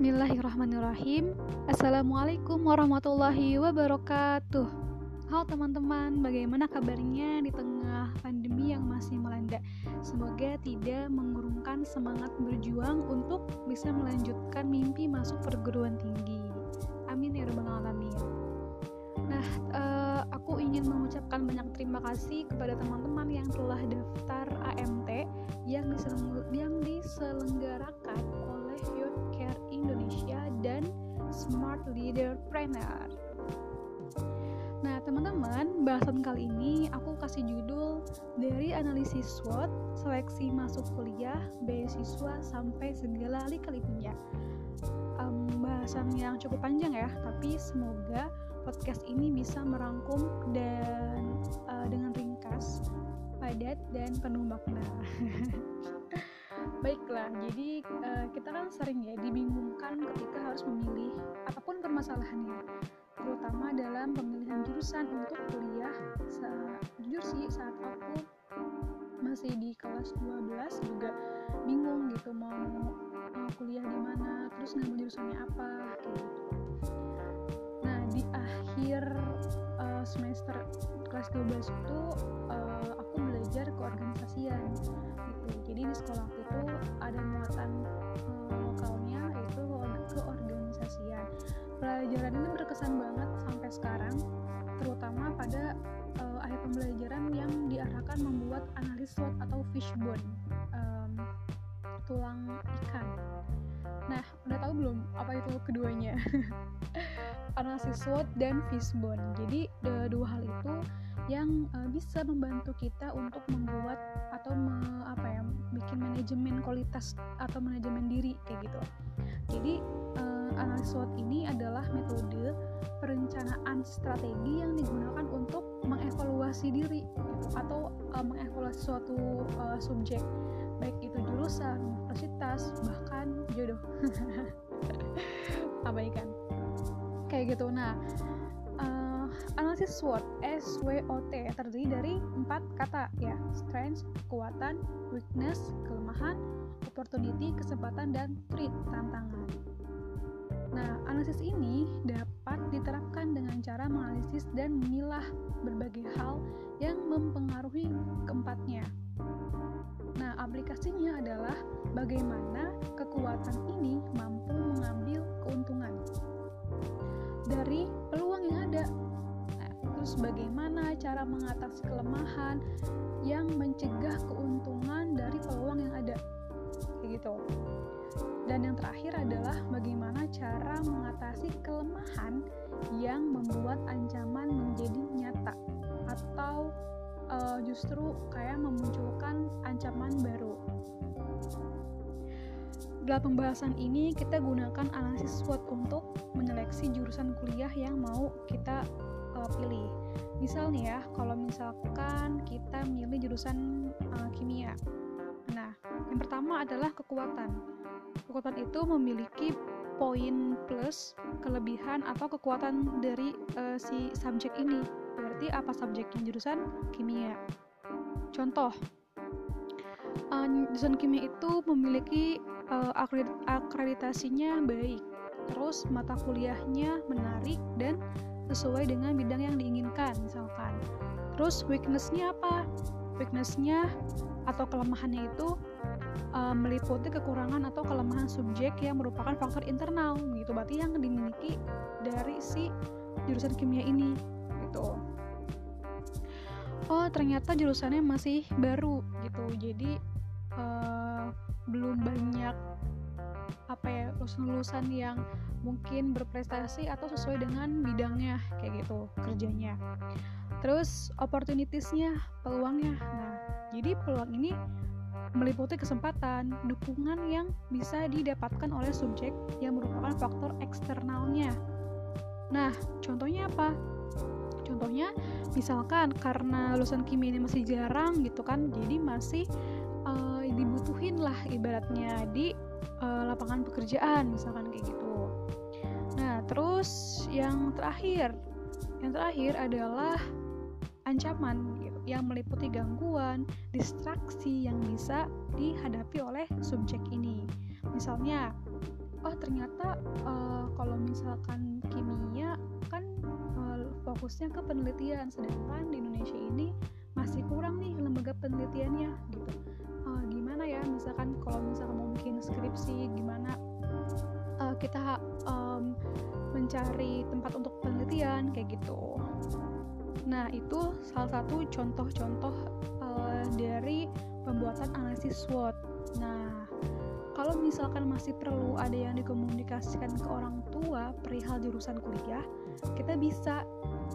Bismillahirrahmanirrahim. Assalamualaikum warahmatullahi wabarakatuh. Halo teman-teman, bagaimana kabarnya di tengah pandemi yang masih melanda? Semoga tidak mengurungkan semangat berjuang untuk bisa melanjutkan mimpi masuk perguruan tinggi. Amin ya rabbal alamin. Nah, uh, aku ingin mengucapkan banyak terima kasih kepada teman-teman yang telah daftar AMT yang, yang diselenggarakan Smart Leader Trainer. Nah, teman-teman, bahasan kali ini aku kasih judul dari analisis SWOT, seleksi masuk kuliah, beasiswa sampai segala lika-likunya. Um, bahasan yang cukup panjang ya, tapi semoga podcast ini bisa merangkum dan uh, dengan ringkas, padat dan penuh makna. Baiklah, jadi uh, kita kan sering ya dibingungkan ketika harus memilih apa pun permasalahannya, terutama dalam pemilihan jurusan untuk kuliah. Sa jujur sih saat aku masih di kelas 12 juga bingung gitu mau, mau kuliah di mana, terus ngambil jurusannya apa kayak gitu. Nah, di akhir uh, semester kelas 12 itu uh, aku belajar keorganisasian jadi di sekolah itu ada muatan uh, lokalnya yaitu keorganisasian. Pelajaran ini berkesan banget sampai sekarang terutama pada uh, akhir pembelajaran yang diarahkan membuat analis SWOT atau fishbone um, tulang ikan nah udah tahu belum apa itu keduanya? Analisis SWOT dan fishbone. Jadi dua hal itu yang uh, bisa membantu kita untuk membuat atau me, apa ya bikin manajemen kualitas atau manajemen diri kayak gitu. Jadi uh, analisis SWOT ini adalah metode perencanaan strategi yang digunakan untuk mengevaluasi diri atau uh, mengevaluasi suatu uh, subjek. Baik itu jurusan, universitas, bahkan jodoh. Abaikan. Kayak gitu. Nah, Analisis SWOT SWOT terdiri dari empat kata ya strength kekuatan weakness kelemahan opportunity kesempatan dan threat tantangan Nah, analisis ini dapat diterapkan dengan cara menganalisis dan memilah berbagai hal yang mempengaruhi keempatnya. Nah, aplikasinya adalah bagaimana kekuatan ini mampu mengambil keuntungan dari peluang yang ada. Terus bagaimana cara mengatasi kelemahan yang mencegah keuntungan dari peluang yang ada? Kayak gitu. Dan yang terakhir adalah bagaimana cara mengatasi kelemahan yang membuat ancaman menjadi nyata atau uh, justru kayak memunculkan ancaman baru dalam pembahasan ini kita gunakan analisis SWOT untuk menyeleksi jurusan kuliah yang mau kita uh, pilih. Misal nih ya, kalau misalkan kita milih jurusan uh, kimia. Nah, yang pertama adalah kekuatan. Kekuatan itu memiliki poin plus, kelebihan atau kekuatan dari uh, si subjek ini. Berarti apa subjeknya jurusan kimia? Contoh, uh, jurusan kimia itu memiliki uh, akreditasinya baik, terus mata kuliahnya menarik dan sesuai dengan bidang yang diinginkan misalkan. Terus weaknessnya apa? Weaknessnya atau kelemahannya itu uh, meliputi kekurangan atau kelemahan subjek yang merupakan faktor internal gitu. Berarti yang dimiliki dari si jurusan kimia ini gitu oh ternyata jurusannya masih baru gitu. Jadi uh, belum banyak apa ya lulusan-lulusan yang mungkin berprestasi atau sesuai dengan bidangnya kayak gitu kerjanya. Terus opportunitiesnya peluangnya. Nah jadi peluang ini meliputi kesempatan dukungan yang bisa didapatkan oleh subjek yang merupakan faktor eksternalnya. Nah contohnya apa contohnya misalkan karena lulusan kimia ini masih jarang gitu kan jadi masih uh, dibutuhin lah ibaratnya di uh, lapangan pekerjaan misalkan kayak gitu nah terus yang terakhir yang terakhir adalah ancaman gitu, yang meliputi gangguan, distraksi yang bisa dihadapi oleh subjek ini. Misalnya, oh ternyata uh, kalau misalkan kimia fokusnya ke penelitian sedangkan di Indonesia ini masih kurang nih lembaga penelitiannya gitu. Uh, gimana ya misalkan kalau misalkan mau bikin skripsi gimana uh, kita um, mencari tempat untuk penelitian kayak gitu. Nah itu salah satu contoh-contoh uh, dari pembuatan analisis SWOT. Nah kalau misalkan masih perlu ada yang dikomunikasikan ke orang tua perihal jurusan kuliah kita bisa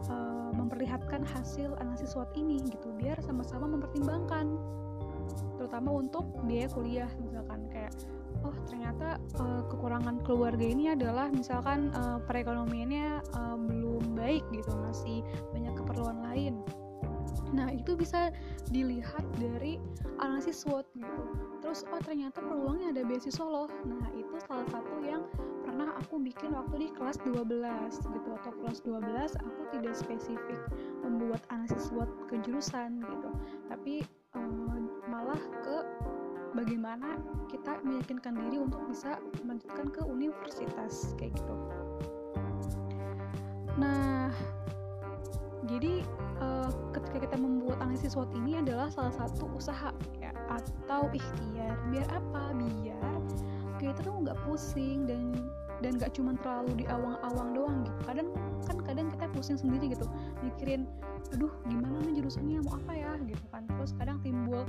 uh, memperlihatkan hasil analisis SWOT ini gitu biar sama-sama mempertimbangkan. Terutama untuk biaya kuliah misalkan kayak oh ternyata uh, kekurangan keluarga ini adalah misalkan uh, perekonomiannya uh, belum baik gitu masih banyak keperluan lain Nah, itu bisa dilihat dari analisis SWOT gitu. Terus, oh ternyata peluangnya ada beasiswa loh. Nah, itu salah satu yang pernah aku bikin waktu di kelas 12 gitu. Atau kelas 12 aku tidak spesifik membuat analisis SWOT ke jurusan gitu. Tapi um, malah ke bagaimana kita meyakinkan diri untuk bisa melanjutkan ke universitas kayak gitu. Nah, jadi uh, ketika kita membuat analisis SWOT ini adalah salah satu usaha ya atau ikhtiar. Biar apa? Biar kita tuh nggak pusing dan dan nggak cuma terlalu di awang-awang doang gitu. Kadang kan kadang kita pusing sendiri gitu mikirin aduh gimana nih jurusannya? Mau apa ya? Gitu kan. Terus kadang timbul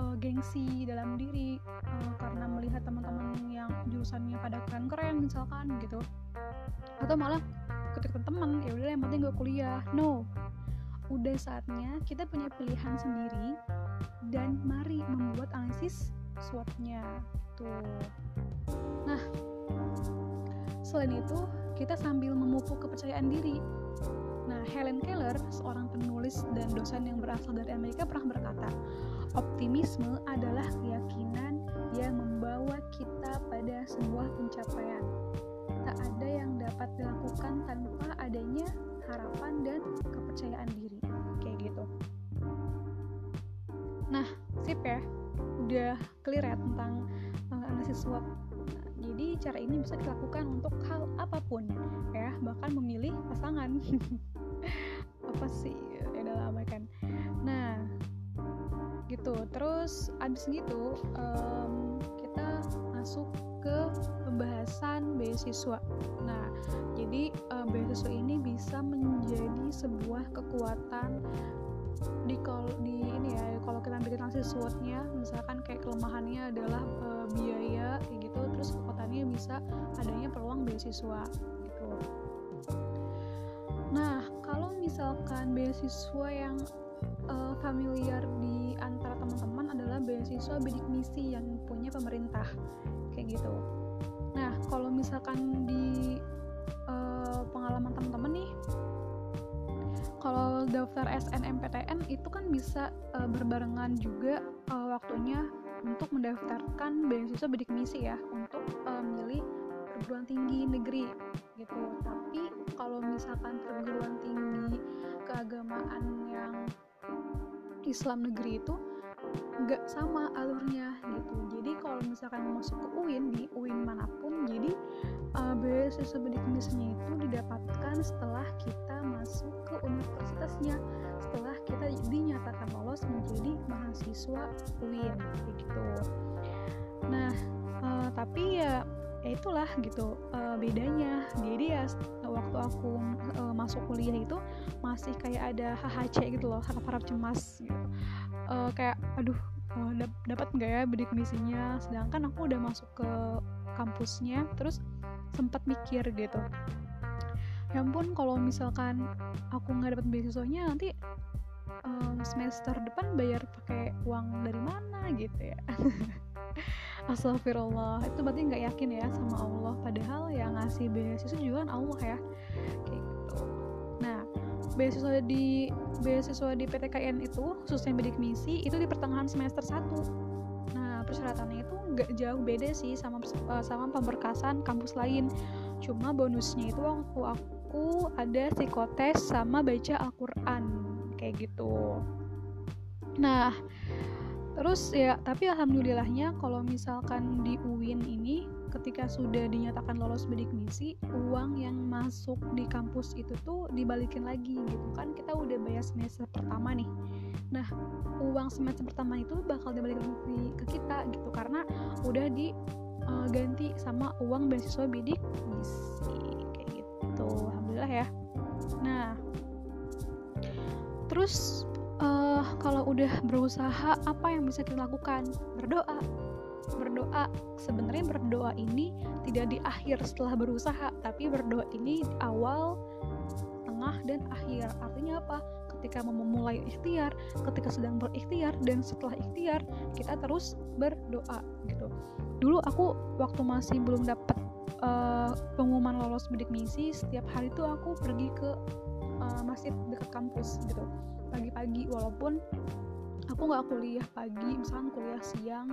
uh, gengsi dalam diri uh, karena melihat teman-teman yang jurusannya pada keren-keren misalkan gitu. Atau malah ketika teman ya udah yang penting gue kuliah. No. Udah saatnya kita punya pilihan sendiri dan mari membuat analisis SWOT-nya tuh. Nah selain itu kita sambil memupuk kepercayaan diri. Nah, Helen Keller, seorang penulis dan dosen yang berasal dari Amerika pernah berkata, optimisme adalah keyakinan yang membawa kita pada sebuah pencapaian tak ada yang dapat dilakukan tanpa adanya harapan dan kepercayaan diri. Kayak gitu. Nah sip ya. Udah clear ya tentang uh, analisis SWOT. Jadi cara ini bisa dilakukan untuk hal apa pun ya. Bahkan memilih pasangan. Apa sih? Ya dalam kan. Nah gitu. Terus abis gitu um, masuk ke pembahasan beasiswa. Nah, jadi uh, beasiswa ini bisa menjadi sebuah kekuatan di kol di ini ya kalau kita bikin analisis SWOT-nya misalkan kayak kelemahannya adalah uh, biaya kayak gitu terus kekuatannya bisa adanya peluang beasiswa gitu. Nah, kalau misalkan beasiswa yang uh, familiar di antara teman-teman adalah beasiswa bidik misi yang punya pemerintah kayak gitu. Nah kalau misalkan di uh, pengalaman teman-teman nih kalau daftar SNMPTN itu kan bisa uh, berbarengan juga uh, waktunya untuk mendaftarkan beasiswa bidik misi ya untuk uh, milih perguruan tinggi negeri gitu. Tapi kalau misalkan perguruan tinggi keagamaan yang Islam negeri itu nggak sama alurnya gitu. Jadi kalau misalkan masuk ke UIN di UIN mana pun jadi uh, beasiswa bidik misinya itu didapatkan setelah kita masuk ke universitasnya. Setelah kita dinyatakan lolos menjadi mahasiswa UIN gitu. Nah uh, tapi ya ya itulah gitu uh, bedanya. Jadi ya waktu aku uh, masuk kuliah itu masih kayak ada HHC gitu loh harap-harap cemas gitu. Uh, kayak aduh uh, dap dapat nggak ya bidik misinya sedangkan aku udah masuk ke kampusnya terus sempat mikir gitu. Ya ampun kalau misalkan aku nggak dapat beasiswanya nanti um, semester depan bayar pakai uang dari mana? Gitu ya Astagfirullah. Itu berarti nggak yakin ya sama Allah. Padahal yang ngasih beasiswa juga kan Allah ya. Kayak gitu. Nah beasiswa di beasiswa di PTKN itu khususnya bidik misi itu di pertengahan semester 1 nah persyaratannya itu nggak jauh beda sih sama eh, sama pemberkasan kampus lain. Cuma bonusnya itu waktu aku ada psikotes sama baca Al-Quran. Kayak gitu. Nah terus ya tapi alhamdulillahnya kalau misalkan di UIN ini ketika sudah dinyatakan lolos bidik misi uang yang masuk di kampus itu tuh dibalikin lagi gitu kan. Kita udah bayar semester pertama nih. Nah uang semester pertama itu bakal dibalikin lagi ke kita gitu karena udah diganti uh, sama uang beasiswa bidik misi kayak gitu. Alhamdulillah ya. Nah terus uh, kalau udah berusaha apa yang bisa kita lakukan berdoa. Berdoa. Sebenarnya berdoa ini tidak di akhir setelah berusaha tapi berdoa ini di awal tengah dan akhir. Artinya apa? Ketika mau memulai ikhtiar ketika sedang berikhtiar dan setelah ikhtiar kita terus berdoa gitu. Dulu aku waktu masih belum dapat uh, pengumuman lolos bidik misi setiap hari itu aku pergi ke uh, masjid dekat kampus gitu. Pagi-pagi walaupun aku nggak kuliah pagi misalkan kuliah siang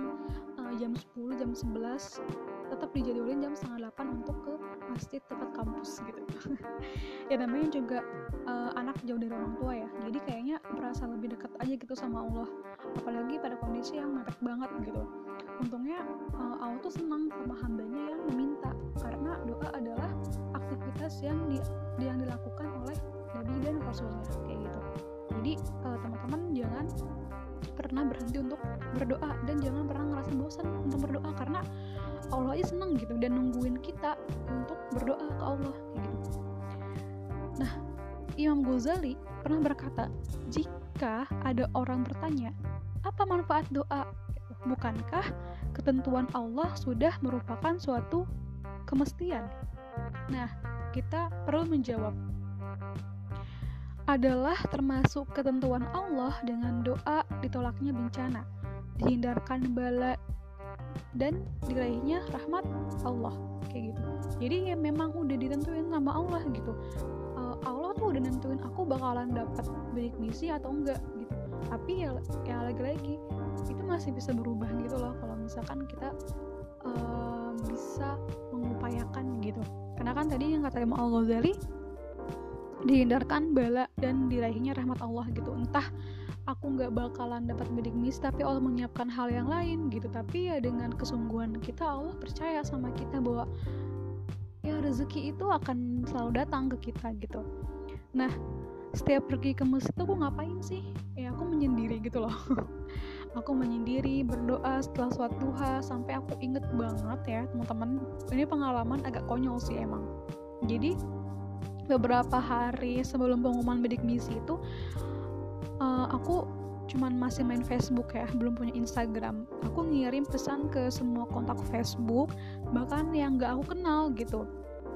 uh, jam 10 jam 11 tetap dijadwalin jam setengah 8 untuk ke masjid tempat kampus gitu. Ya namanya juga uh, anak jauh dari orang tua ya. Jadi kayaknya merasa lebih dekat aja gitu sama Allah. Apalagi pada kondisi yang mepet banget gitu. Untungnya uh, Allah tuh senang sama hambanya yang meminta. Karena doa adalah aktivitas yang di, yang dilakukan oleh Nabi dan Rasulnya kayak gitu jadi uh, teman-teman jangan pernah berhenti untuk berdoa dan jangan pernah ngerasa bosan untuk berdoa karena Allah aja seneng gitu dan nungguin kita untuk berdoa ke Allah kayak gitu. Nah, Imam Ghazali pernah berkata, jika ada orang bertanya, apa manfaat doa? Bukankah ketentuan Allah sudah merupakan suatu kemestian? Nah, kita perlu menjawab, adalah termasuk ketentuan Allah dengan doa ditolaknya bencana, dihindarkan bala dan diraihnya rahmat Allah kayak gitu. Jadi ya memang udah ditentuin sama Allah gitu. Uh, Allah tuh udah nentuin aku bakalan dapat misi atau enggak gitu. Tapi ya ya lagi-lagi itu masih bisa berubah gitu loh kalau misalkan kita uh, bisa mengupayakan gitu. Karena kan tadi yang kata Imam Al-Ghazali dihindarkan bala dan diraihnya rahmat Allah gitu. Entah aku nggak bakalan dapat bidik mis tapi Allah menyiapkan hal yang lain gitu. Tapi ya dengan kesungguhan kita Allah percaya sama kita bahwa ya rezeki itu akan selalu datang ke kita gitu. Nah setiap pergi ke masjid aku ngapain sih? Ya aku menyendiri gitu loh. Aku menyendiri berdoa setelah suatu duha sampai aku inget banget ya teman-teman. Ini pengalaman agak konyol sih emang. Jadi beberapa hari sebelum pengumuman bidik misi itu uh, aku cuman masih main Facebook ya, belum punya Instagram. Aku ngirim pesan ke semua kontak Facebook, bahkan yang gak aku kenal gitu.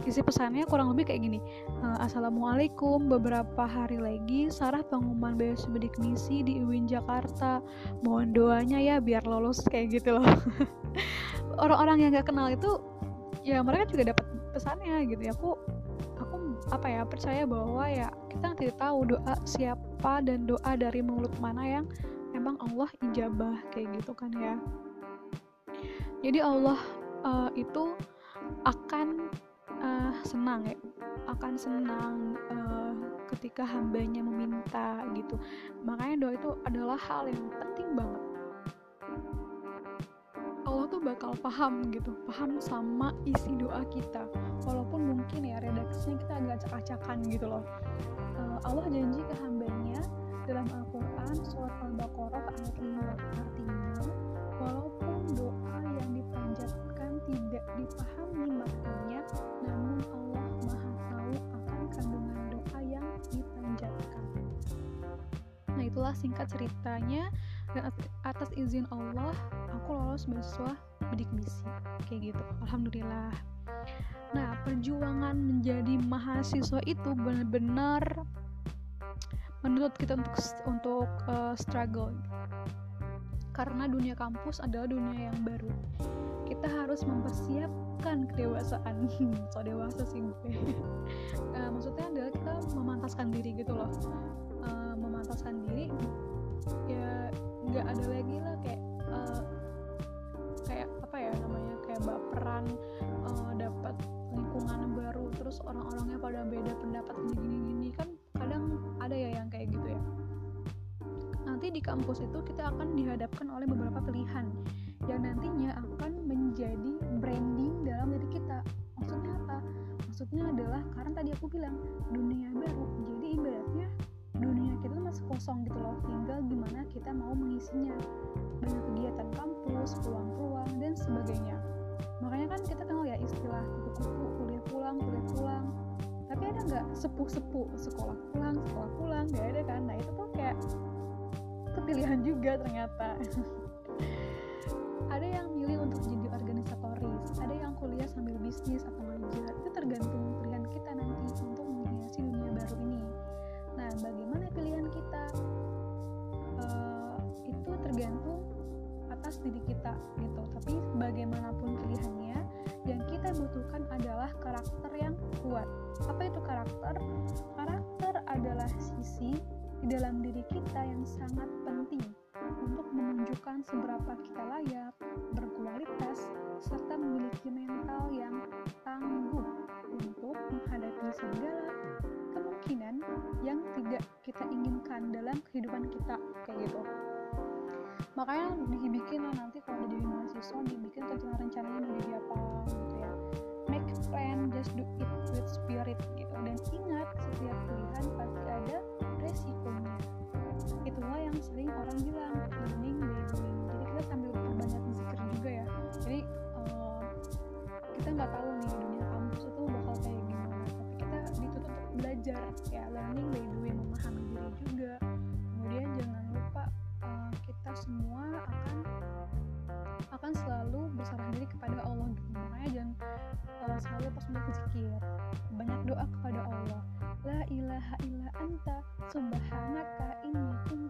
Isi pesannya kurang lebih kayak gini, uh, Assalamualaikum, beberapa hari lagi Sarah pengumuman beasiswa bidik misi di UIN Jakarta. Mohon doanya ya biar lolos kayak gitu loh. Orang-orang yang gak kenal itu, ya mereka juga dapat pesannya gitu ya. Aku apa ya percaya bahwa ya kita tidak tahu doa siapa dan doa dari mulut mana yang emang Allah ijabah kayak gitu kan ya. Jadi Allah uh, itu akan uh, senang ya akan senang uh, ketika hambanya meminta gitu. Makanya doa itu adalah hal yang penting banget Allah tuh bakal paham gitu paham sama isi doa kita. Walaupun mungkin ya redaksinya kita agak acak-acakan gitu loh. Uh, Allah janji ke hambanya dalam Al-Quran surat Al-Baqarah ayat 5 artinya walaupun doa yang dipanjatkan tidak dipahami maknanya namun Allah maha tahu akan kandungan doa yang dipanjatkan. Nah itulah singkat ceritanya. Dan atas izin Allah aku lolos beasiswa bidik misi. Kayak gitu. Alhamdulillah. Nah perjuangan menjadi mahasiswa itu benar-benar menurut kita untuk untuk uh, struggle. Karena dunia kampus adalah dunia yang baru. Kita harus mempersiapkan kedewasaan. So dewasa sih gue. Uh, maksudnya adalah kita memantaskan diri gitu loh. Uh, memantaskan diri ya nggak ada kampus itu kita akan dihadapkan oleh beberapa pilihan yang nantinya akan menjadi branding dalam diri kita. Maksudnya apa? Maksudnya adalah karena tadi aku bilang dunia baru. Jadi ibaratnya dunia kita masih kosong gitu loh. Tinggal gimana kita mau mengisinya. Banyak kegiatan kampus peluang-peluang dan sebagainya. Makanya kan kita kenal ya istilah kupu-kupu kuliah pulang kuliah pulang. Tapi ada nggak sepuh-sepuh sekolah pulang sekolah pulang nggak ada kan? Nah itu tuh kayak kepilihan juga ternyata. Ada yang milih untuk jadi organisatoris ada yang kuliah sambil bisnis atau ngajar. Itu tergantung pilihan kita nanti untuk menghiasi dunia baru ini. Nah bagaimana pilihan kita? Uh, itu tergantung atas diri kita gitu. Tapi bagaimanapun pilihannya yang kita butuhkan adalah karakter yang kuat. Apa itu karakter? Karakter adalah sisi di dalam diri kita yang sangat penting untuk menunjukkan seberapa kita layak, berkualitas, serta memiliki mental yang tangguh untuk menghadapi segala kemungkinan yang tidak kita inginkan dalam kehidupan kita kayak gitu. Makanya dibikin lah nanti kalau udah jadi mahasiswa dibikin rencana rencananya mau jadi apa gitu ya make plan just do it with spirit gitu subhanaka ini? kuntu